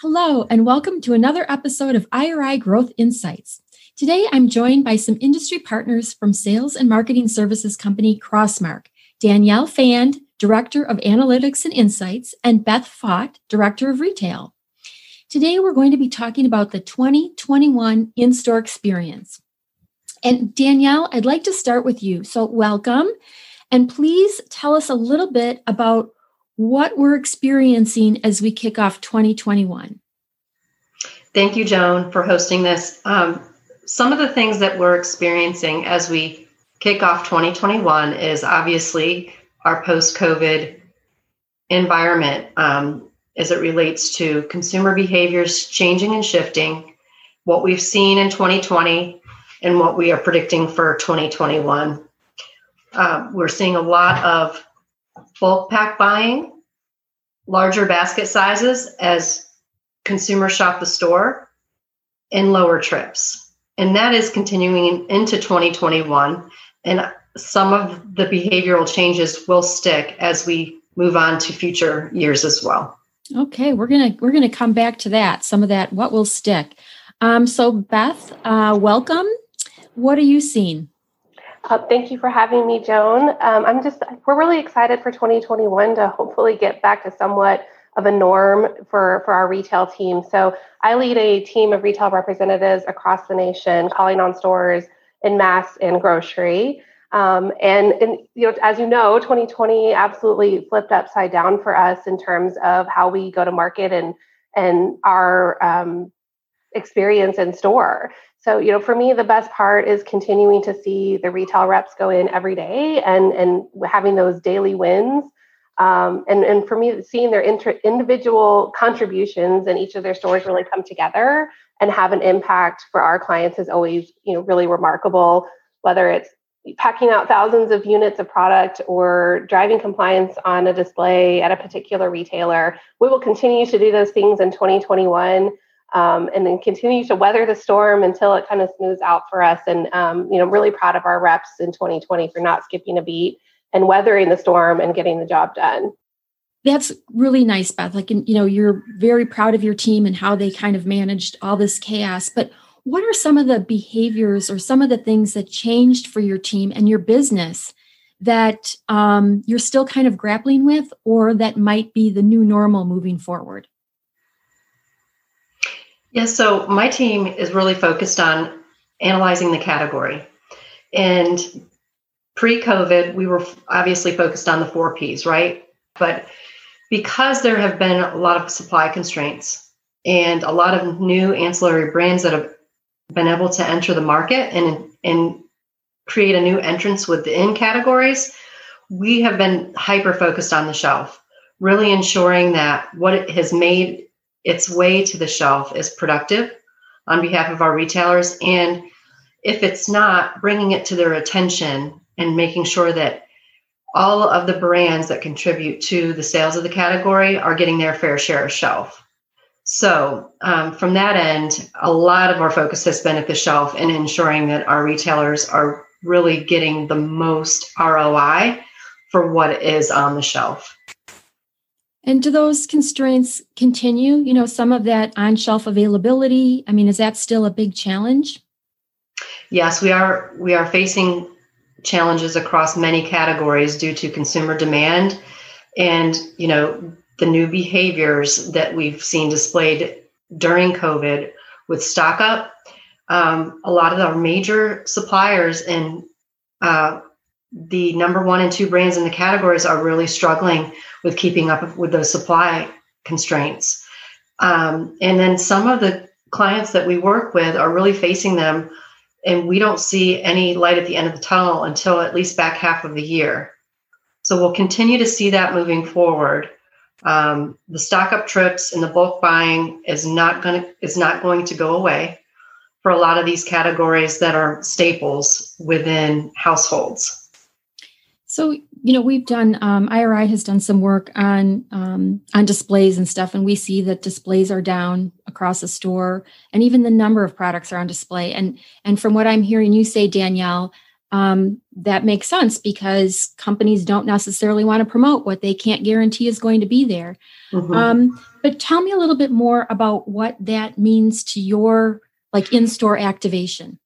Hello, and welcome to another episode of IRI Growth Insights. Today, I'm joined by some industry partners from sales and marketing services company Crossmark Danielle Fand, Director of Analytics and Insights, and Beth Fott, Director of Retail. Today, we're going to be talking about the 2021 in store experience. And Danielle, I'd like to start with you. So, welcome. And please tell us a little bit about what we're experiencing as we kick off 2021. Thank you, Joan, for hosting this. Um, some of the things that we're experiencing as we kick off 2021 is obviously our post COVID environment um, as it relates to consumer behaviors changing and shifting, what we've seen in 2020, and what we are predicting for 2021. Uh, we're seeing a lot of bulk pack buying, larger basket sizes as consumers shop the store, and lower trips. And that is continuing into 2021. And some of the behavioral changes will stick as we move on to future years as well. Okay, we're gonna we're gonna come back to that. Some of that, what will stick. Um, so Beth, uh, welcome. What are you seeing? Uh, thank you for having me, Joan. Um, I'm just, we're really excited for 2021 to hopefully get back to somewhat of a norm for, for our retail team. So I lead a team of retail representatives across the nation, calling on stores in mass and grocery. Um, and, and you know, as you know, 2020 absolutely flipped upside down for us in terms of how we go to market and and our um, experience in store. So, you know, for me, the best part is continuing to see the retail reps go in every day and and having those daily wins. Um, and and for me, seeing their inter- individual contributions in each of their stores really come together and have an impact for our clients is always, you know, really remarkable. Whether it's packing out thousands of units of product or driving compliance on a display at a particular retailer, we will continue to do those things in 2021 um, and then continue to weather the storm until it kind of smooths out for us. And um, you know, really proud of our reps in 2020 for not skipping a beat and weathering the storm and getting the job done. That's really nice, Beth. Like, you know, you're very proud of your team and how they kind of managed all this chaos. But what are some of the behaviors or some of the things that changed for your team and your business that um, you're still kind of grappling with, or that might be the new normal moving forward? Yes, so my team is really focused on analyzing the category. And pre COVID, we were obviously focused on the four Ps, right? But because there have been a lot of supply constraints and a lot of new ancillary brands that have been able to enter the market and, and create a new entrance within categories, we have been hyper focused on the shelf, really ensuring that what it has made its way to the shelf is productive on behalf of our retailers. And if it's not, bringing it to their attention and making sure that all of the brands that contribute to the sales of the category are getting their fair share of shelf. So, um, from that end, a lot of our focus has been at the shelf and ensuring that our retailers are really getting the most ROI for what is on the shelf. And do those constraints continue? You know, some of that on shelf availability. I mean, is that still a big challenge? Yes, we are. We are facing challenges across many categories due to consumer demand and you know the new behaviors that we've seen displayed during COVID with stock up. Um, a lot of our major suppliers and uh, the number one and two brands in the categories are really struggling with keeping up with those supply constraints. Um, and then some of the clients that we work with are really facing them and we don't see any light at the end of the tunnel until at least back half of the year. So we'll continue to see that moving forward. Um, the stock up trips and the bulk buying is not going to is not going to go away for a lot of these categories that are staples within households. So you know we've done um, IRI has done some work on um, on displays and stuff, and we see that displays are down across the store, and even the number of products are on display. And and from what I'm hearing you say, Danielle, um, that makes sense because companies don't necessarily want to promote what they can't guarantee is going to be there. Mm-hmm. Um, but tell me a little bit more about what that means to your like in-store activation.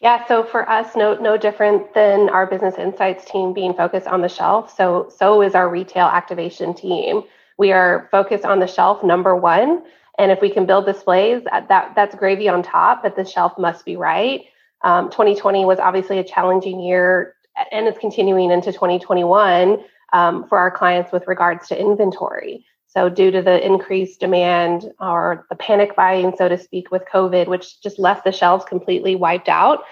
Yeah, so for us, no no different than our business insights team being focused on the shelf. So so is our retail activation team. We are focused on the shelf number one, and if we can build displays, that that's gravy on top. But the shelf must be right. Um, 2020 was obviously a challenging year, and it's continuing into 2021 um, for our clients with regards to inventory. So, due to the increased demand or the panic buying, so to speak, with COVID, which just left the shelves completely wiped out,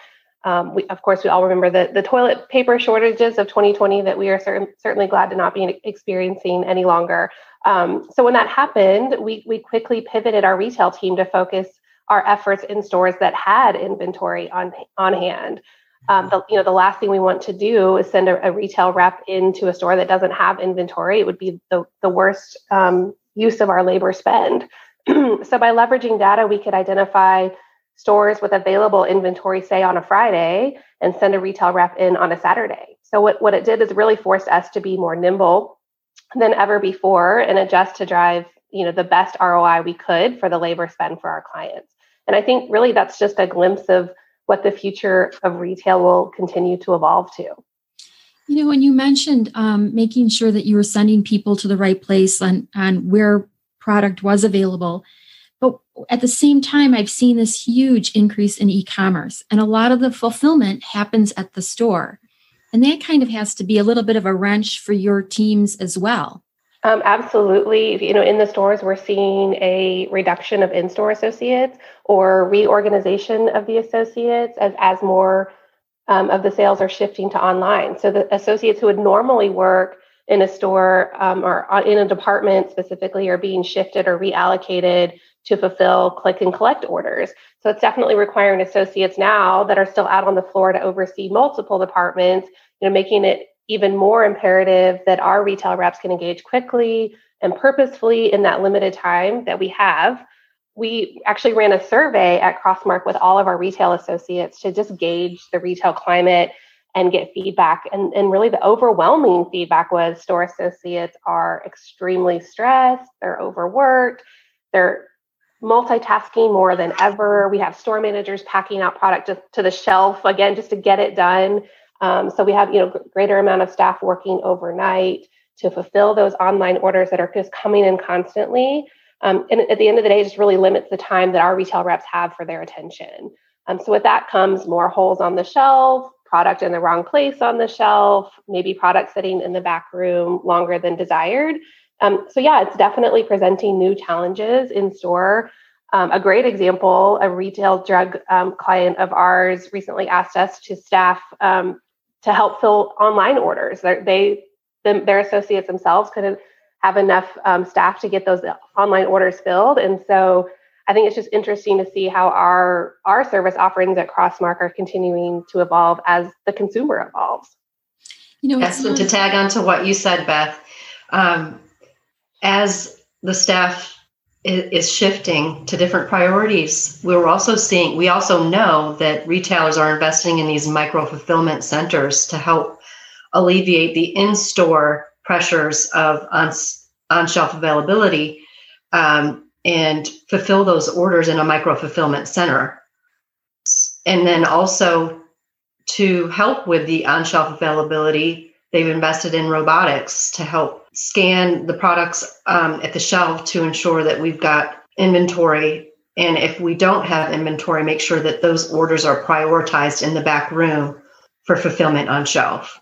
um, we, of course, we all remember the, the toilet paper shortages of 2020 that we are cer- certainly glad to not be experiencing any longer. Um, so, when that happened, we, we quickly pivoted our retail team to focus our efforts in stores that had inventory on, on hand. Um, the, you know, the last thing we want to do is send a, a, retail rep into a store that doesn't have inventory. It would be the, the worst um, use of our labor spend. so by leveraging data, we could identify stores with available inventory, say on a Friday, and send a retail rep in on a Saturday. So what, what it did is really forced us to be more nimble than ever before and adjust to drive, you know, the best ROI we could for the labor spend for our clients. And I think really that's just a glimpse of what the future of retail will continue to evolve to. You know, when you mentioned um, making sure that you were sending people to the right place on, on where product was available, but at the same time, I've seen this huge increase in e commerce, and a lot of the fulfillment happens at the store. And that kind of has to be a little bit of a wrench for your teams as well. Um, absolutely. You know, in the stores, we're seeing a reduction of in-store associates or reorganization of the associates as as more um, of the sales are shifting to online. So the associates who would normally work in a store um, or in a department specifically are being shifted or reallocated to fulfill click and collect orders. So it's definitely requiring associates now that are still out on the floor to oversee multiple departments, you know, making it even more imperative that our retail reps can engage quickly and purposefully in that limited time that we have. We actually ran a survey at Crossmark with all of our retail associates to just gauge the retail climate and get feedback. And, and really, the overwhelming feedback was store associates are extremely stressed, they're overworked, they're multitasking more than ever. We have store managers packing out product to, to the shelf again just to get it done. Um, so we have you know greater amount of staff working overnight to fulfill those online orders that are just coming in constantly. Um, and at the end of the day, just really limits the time that our retail reps have for their attention. Um, so with that comes more holes on the shelf, product in the wrong place on the shelf, maybe product sitting in the back room longer than desired. Um, so yeah, it's definitely presenting new challenges in store. Um, a great example, a retail drug um, client of ours recently asked us to staff um, to help fill online orders. They're, they, their associates themselves couldn't have enough um, staff to get those online orders filled, and so I think it's just interesting to see how our our service offerings at Crossmark are continuing to evolve as the consumer evolves. You know, yes, to tag on to what you said, Beth, um, as the staff is shifting to different priorities. We're also seeing, we also know that retailers are investing in these micro fulfillment centers to help alleviate the in store pressures of on, shelf availability um, and fulfill those orders in a micro fulfillment center. And then also to help with the on shelf availability, they've invested in robotics to help scan the products um, at the shelf to ensure that we've got inventory. And if we don't have inventory, make sure that those orders are prioritized in the back room for fulfillment on shelf.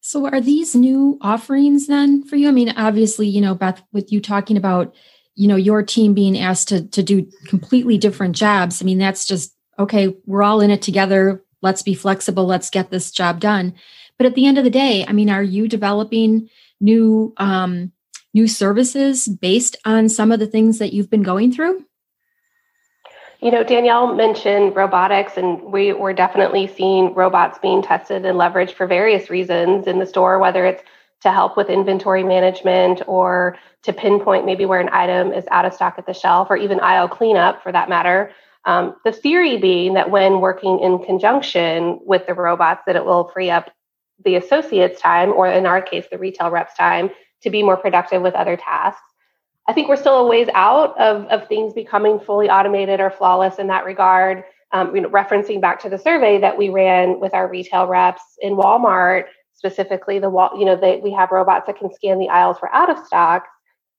So, are these new offerings then for you? I mean, obviously, you know, Beth, with you talking about, you know, your team being asked to to do completely different jobs. I mean, that's just okay, we're all in it together. Let's be flexible. Let's get this job done. But at the end of the day, I mean, are you developing new um, new services based on some of the things that you've been going through? You know, Danielle mentioned robotics, and we, we're definitely seeing robots being tested and leveraged for various reasons in the store, whether it's to help with inventory management or to pinpoint maybe where an item is out of stock at the shelf or even aisle cleanup for that matter. Um, the theory being that when working in conjunction with the robots, that it will free up the associates' time, or in our case, the retail reps' time, to be more productive with other tasks. I think we're still a ways out of, of things becoming fully automated or flawless in that regard. Um, you know, referencing back to the survey that we ran with our retail reps in Walmart, specifically the wall, you know, they, we have robots that can scan the aisles for out of stock.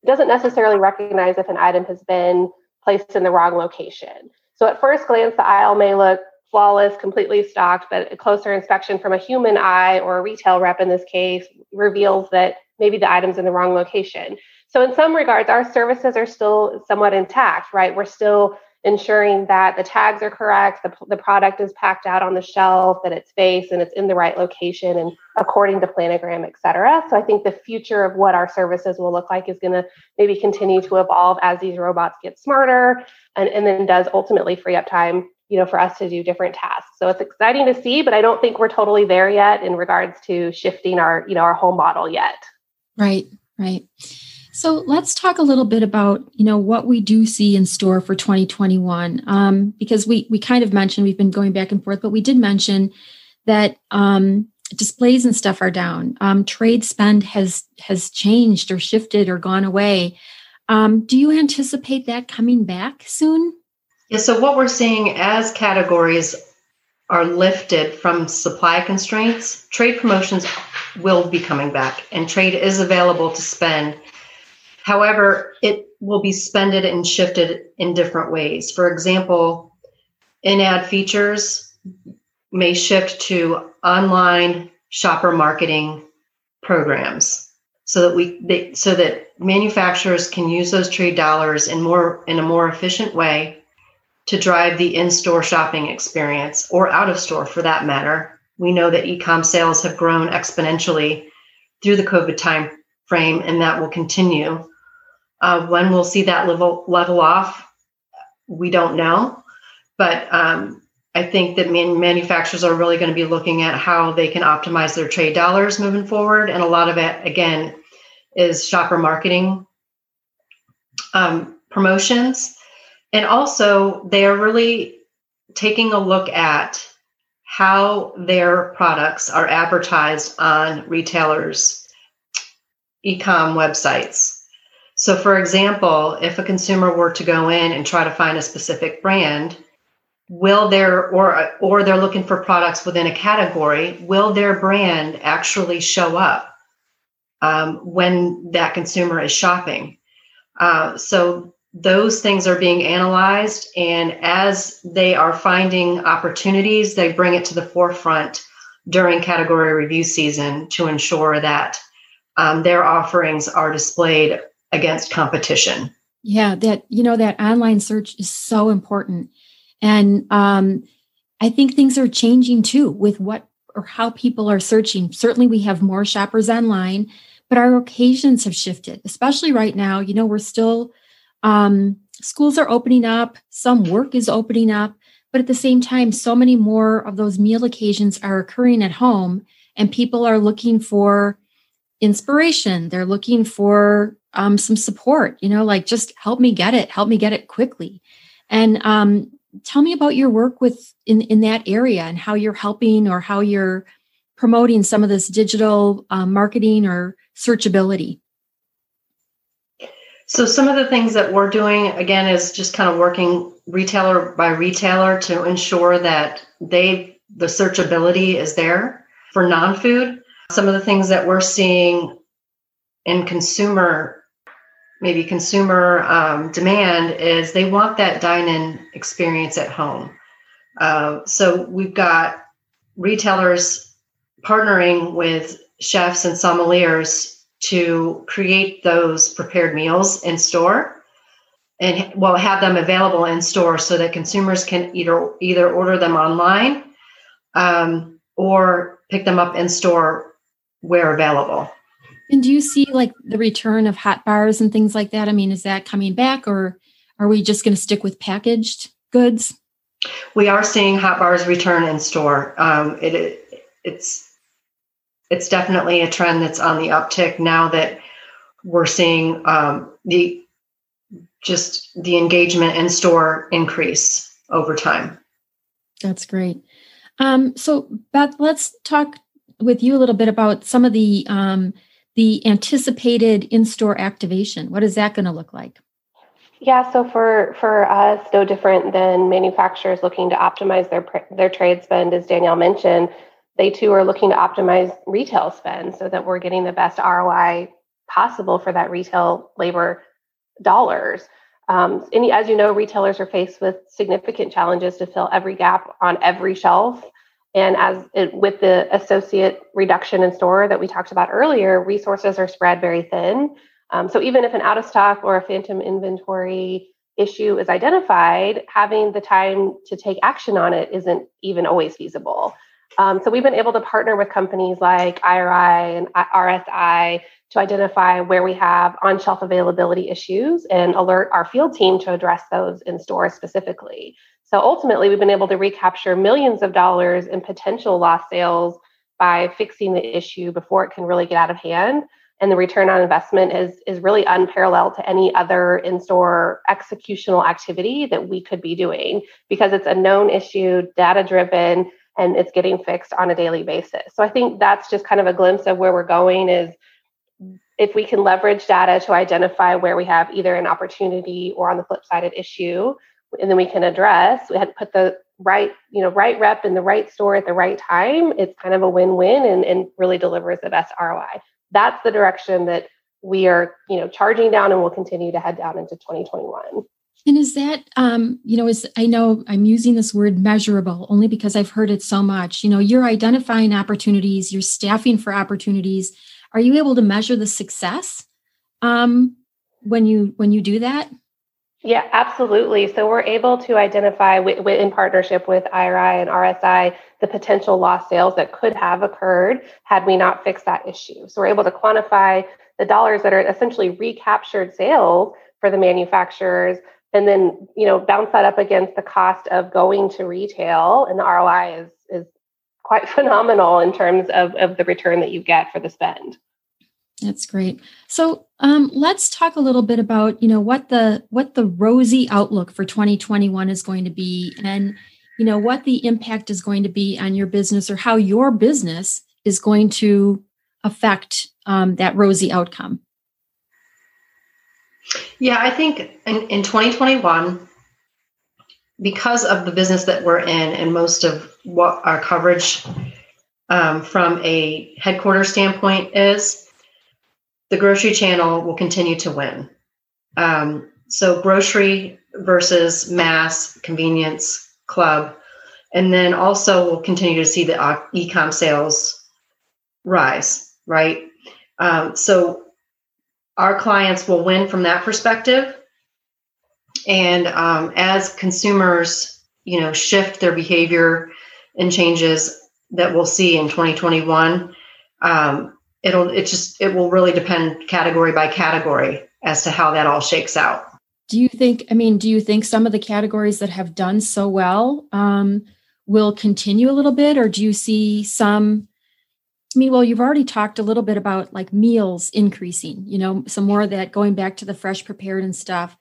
It doesn't necessarily recognize if an item has been placed in the wrong location. So at first glance, the aisle may look flawless, completely stocked, but a closer inspection from a human eye or a retail rep in this case reveals that maybe the item's in the wrong location. So, in some regards, our services are still somewhat intact, right? We're still ensuring that the tags are correct, the, the product is packed out on the shelf, that it's faced and it's in the right location and according to planogram, et cetera. So, I think the future of what our services will look like is going to maybe continue to evolve as these robots get smarter and, and then does ultimately free up time you know for us to do different tasks so it's exciting to see but i don't think we're totally there yet in regards to shifting our you know our whole model yet right right so let's talk a little bit about you know what we do see in store for 2021, um, because we we kind of mentioned we've been going back and forth, but we did mention that um, displays and stuff are down. Um, trade spend has has changed or shifted or gone away. Um, do you anticipate that coming back soon? Yeah. So what we're seeing as categories are lifted from supply constraints, trade promotions will be coming back, and trade is available to spend However, it will be spended and shifted in different ways. For example, in ad features may shift to online shopper marketing programs so that we they, so that manufacturers can use those trade dollars in more in a more efficient way to drive the in-store shopping experience or out of store for that matter. We know that e-com sales have grown exponentially through the COVID time frame and that will continue. Uh, when we'll see that level level off, we don't know. But um, I think that man- manufacturers are really going to be looking at how they can optimize their trade dollars moving forward, and a lot of it, again, is shopper marketing um, promotions, and also they are really taking a look at how their products are advertised on retailers' e-com websites so, for example, if a consumer were to go in and try to find a specific brand, will their or or they're looking for products within a category, will their brand actually show up um, when that consumer is shopping? Uh, so those things are being analyzed, and as they are finding opportunities, they bring it to the forefront during category review season to ensure that um, their offerings are displayed against competition. Yeah, that you know that online search is so important, and um, I think things are changing too with what or how people are searching. Certainly, we have more shoppers online, but our occasions have shifted, especially right now. You know, we're still um, schools are opening up, some work is opening up, but at the same time, so many more of those meal occasions are occurring at home, and people are looking for inspiration. They're looking for um, some support, you know, like just help me get it, help me get it quickly. And um, tell me about your work with in, in that area and how you're helping or how you're promoting some of this digital uh, marketing or searchability. So some of the things that we're doing again is just kind of working retailer by retailer to ensure that they the searchability is there for non-food. Some of the things that we're seeing in consumer maybe consumer um, demand is they want that dine-in experience at home. Uh, so we've got retailers partnering with chefs and sommeliers to create those prepared meals in store. and well have them available in store so that consumers can either either order them online um, or pick them up in store where available. And do you see like the return of hot bars and things like that? I mean, is that coming back or are we just going to stick with packaged goods? We are seeing hot bars return in store. Um, it, it, it's it's definitely a trend that's on the uptick now that we're seeing um, the just the engagement in store increase over time. That's great. Um, so, Beth, let's talk with you a little bit about some of the um, the anticipated in-store activation. What is that going to look like? Yeah, so for for us, no different than manufacturers looking to optimize their their trade spend, as Danielle mentioned. They too are looking to optimize retail spend so that we're getting the best ROI possible for that retail labor dollars. Um, and as you know, retailers are faced with significant challenges to fill every gap on every shelf. And as it, with the associate reduction in store that we talked about earlier, resources are spread very thin. Um, so even if an out of stock or a phantom inventory issue is identified, having the time to take action on it isn't even always feasible. Um, so we've been able to partner with companies like IRI and RSI to identify where we have on shelf availability issues and alert our field team to address those in stores specifically. So ultimately, we've been able to recapture millions of dollars in potential lost sales by fixing the issue before it can really get out of hand. And the return on investment is, is really unparalleled to any other in store executional activity that we could be doing because it's a known issue, data driven, and it's getting fixed on a daily basis. So I think that's just kind of a glimpse of where we're going is if we can leverage data to identify where we have either an opportunity or on the flip side an issue and then we can address we had to put the right you know right rep in the right store at the right time it's kind of a win-win and, and really delivers the best roi that's the direction that we are you know charging down and will continue to head down into 2021 and is that um you know is i know i'm using this word measurable only because i've heard it so much you know you're identifying opportunities you're staffing for opportunities are you able to measure the success um, when you when you do that? Yeah, absolutely. So we're able to identify in partnership with IRI and RSI the potential lost sales that could have occurred had we not fixed that issue. So we're able to quantify the dollars that are essentially recaptured sales for the manufacturers and then you know bounce that up against the cost of going to retail and the ROI is is quite phenomenal in terms of, of the return that you get for the spend. That's great. So um, let's talk a little bit about you know what the what the rosy outlook for 2021 is going to be, and you know what the impact is going to be on your business or how your business is going to affect um, that rosy outcome. Yeah, I think in, in 2021, because of the business that we're in and most of what our coverage um, from a headquarters standpoint is, the grocery channel will continue to win. Um, so, grocery versus mass, convenience, club. And then also, we'll continue to see the uh, e com sales rise, right? Um, so, our clients will win from that perspective and um, as consumers, you know, shift their behavior and changes that we'll see in 2021, um, it'll it just it will really depend category by category as to how that all shakes out. Do you think? I mean, do you think some of the categories that have done so well um, will continue a little bit, or do you see some? I mean, well, you've already talked a little bit about like meals increasing, you know, some more of that going back to the fresh prepared and stuff.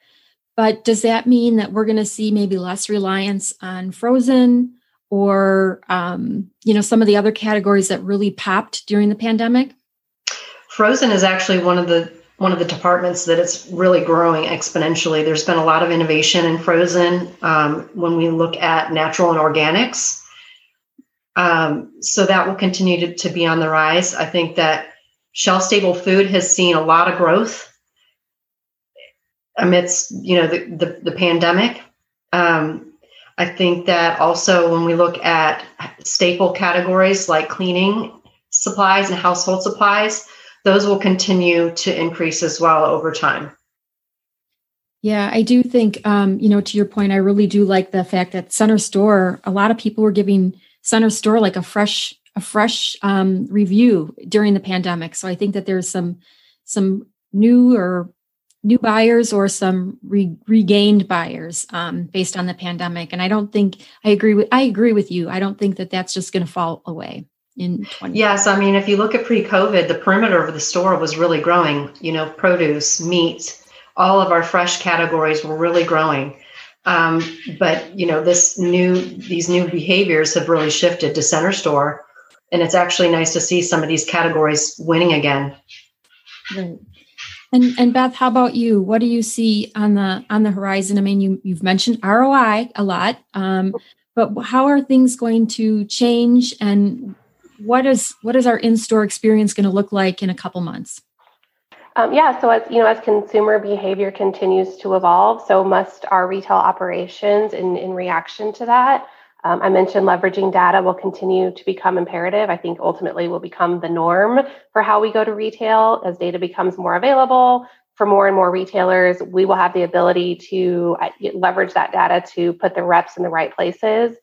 But does that mean that we're going to see maybe less reliance on frozen or, um, you know, some of the other categories that really popped during the pandemic? Frozen is actually one of the one of the departments that it's really growing exponentially. There's been a lot of innovation in frozen um, when we look at natural and organics. Um, so that will continue to, to be on the rise. I think that shelf stable food has seen a lot of growth amidst you know the the, the pandemic. Um, I think that also when we look at staple categories like cleaning supplies and household supplies, those will continue to increase as well over time. Yeah, I do think, um, you know, to your point, I really do like the fact that Center Store, a lot of people were giving Center Store like a fresh, a fresh um, review during the pandemic. So I think that there's some, some new or new buyers or some re- regained buyers um, based on the pandemic. And I don't think I agree with I agree with you. I don't think that that's just going to fall away in 20. Yes, I mean if you look at pre-COVID, the perimeter of the store was really growing. You know, produce, meat, all of our fresh categories were really growing. Um, but you know, this new these new behaviors have really shifted to center store, and it's actually nice to see some of these categories winning again. Right. And and Beth, how about you? What do you see on the on the horizon? I mean, you you've mentioned ROI a lot, um, but how are things going to change? And what is what is our in store experience going to look like in a couple months? Um, yeah, so as you know, as consumer behavior continues to evolve, so must our retail operations in in reaction to that. Um, I mentioned leveraging data will continue to become imperative. I think ultimately will become the norm for how we go to retail as data becomes more available for more and more retailers. We will have the ability to uh, leverage that data to put the reps in the right places.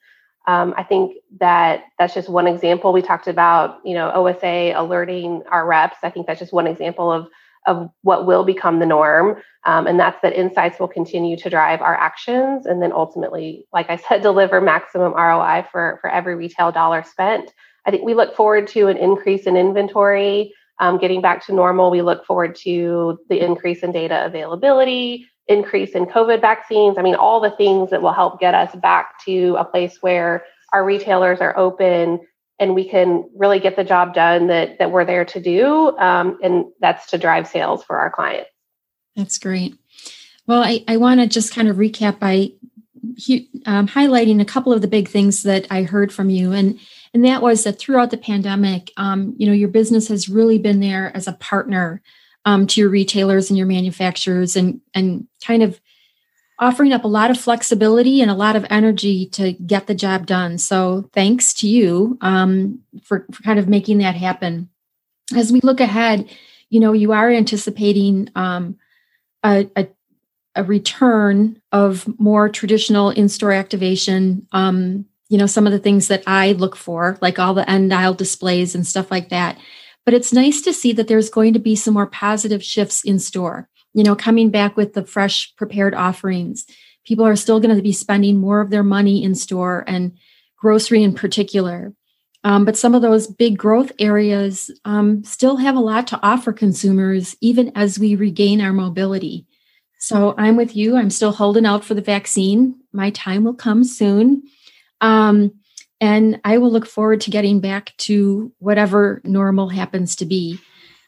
Um, I think that that's just one example. We talked about, you know, OSA alerting our reps. I think that's just one example of of what will become the norm. Um, and that's that insights will continue to drive our actions and then ultimately, like I said, deliver maximum ROI for, for every retail dollar spent. I think we look forward to an increase in inventory um, getting back to normal. We look forward to the increase in data availability, increase in COVID vaccines. I mean, all the things that will help get us back to a place where our retailers are open and we can really get the job done that that we're there to do um, and that's to drive sales for our clients. That's great. Well i, I want to just kind of recap by um, highlighting a couple of the big things that i heard from you and and that was that throughout the pandemic um, you know your business has really been there as a partner um, to your retailers and your manufacturers and and kind of offering up a lot of flexibility and a lot of energy to get the job done. So thanks to you um, for, for, kind of making that happen. As we look ahead, you know, you are anticipating um, a, a, a, return of more traditional in-store activation. Um, you know, some of the things that I look for, like all the end aisle displays and stuff like that. But it's nice to see that there's going to be some more positive shifts in store you know, coming back with the fresh prepared offerings. People are still going to be spending more of their money in store and grocery in particular. Um, but some of those big growth areas um, still have a lot to offer consumers, even as we regain our mobility. So I'm with you. I'm still holding out for the vaccine. My time will come soon. Um, and I will look forward to getting back to whatever normal happens to be.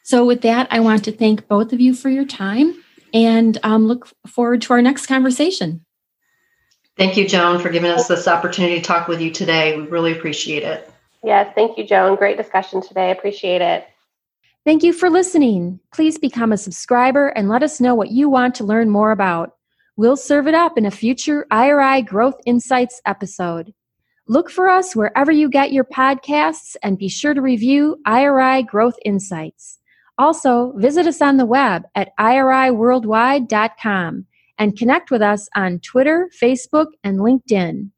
So, with that, I want to thank both of you for your time and um, look forward to our next conversation. Thank you, Joan, for giving us this opportunity to talk with you today. We really appreciate it. Yes, thank you, Joan. Great discussion today. Appreciate it. Thank you for listening. Please become a subscriber and let us know what you want to learn more about. We'll serve it up in a future IRI Growth Insights episode. Look for us wherever you get your podcasts and be sure to review IRI Growth Insights. Also, visit us on the web at iriworldwide.com and connect with us on Twitter, Facebook, and LinkedIn.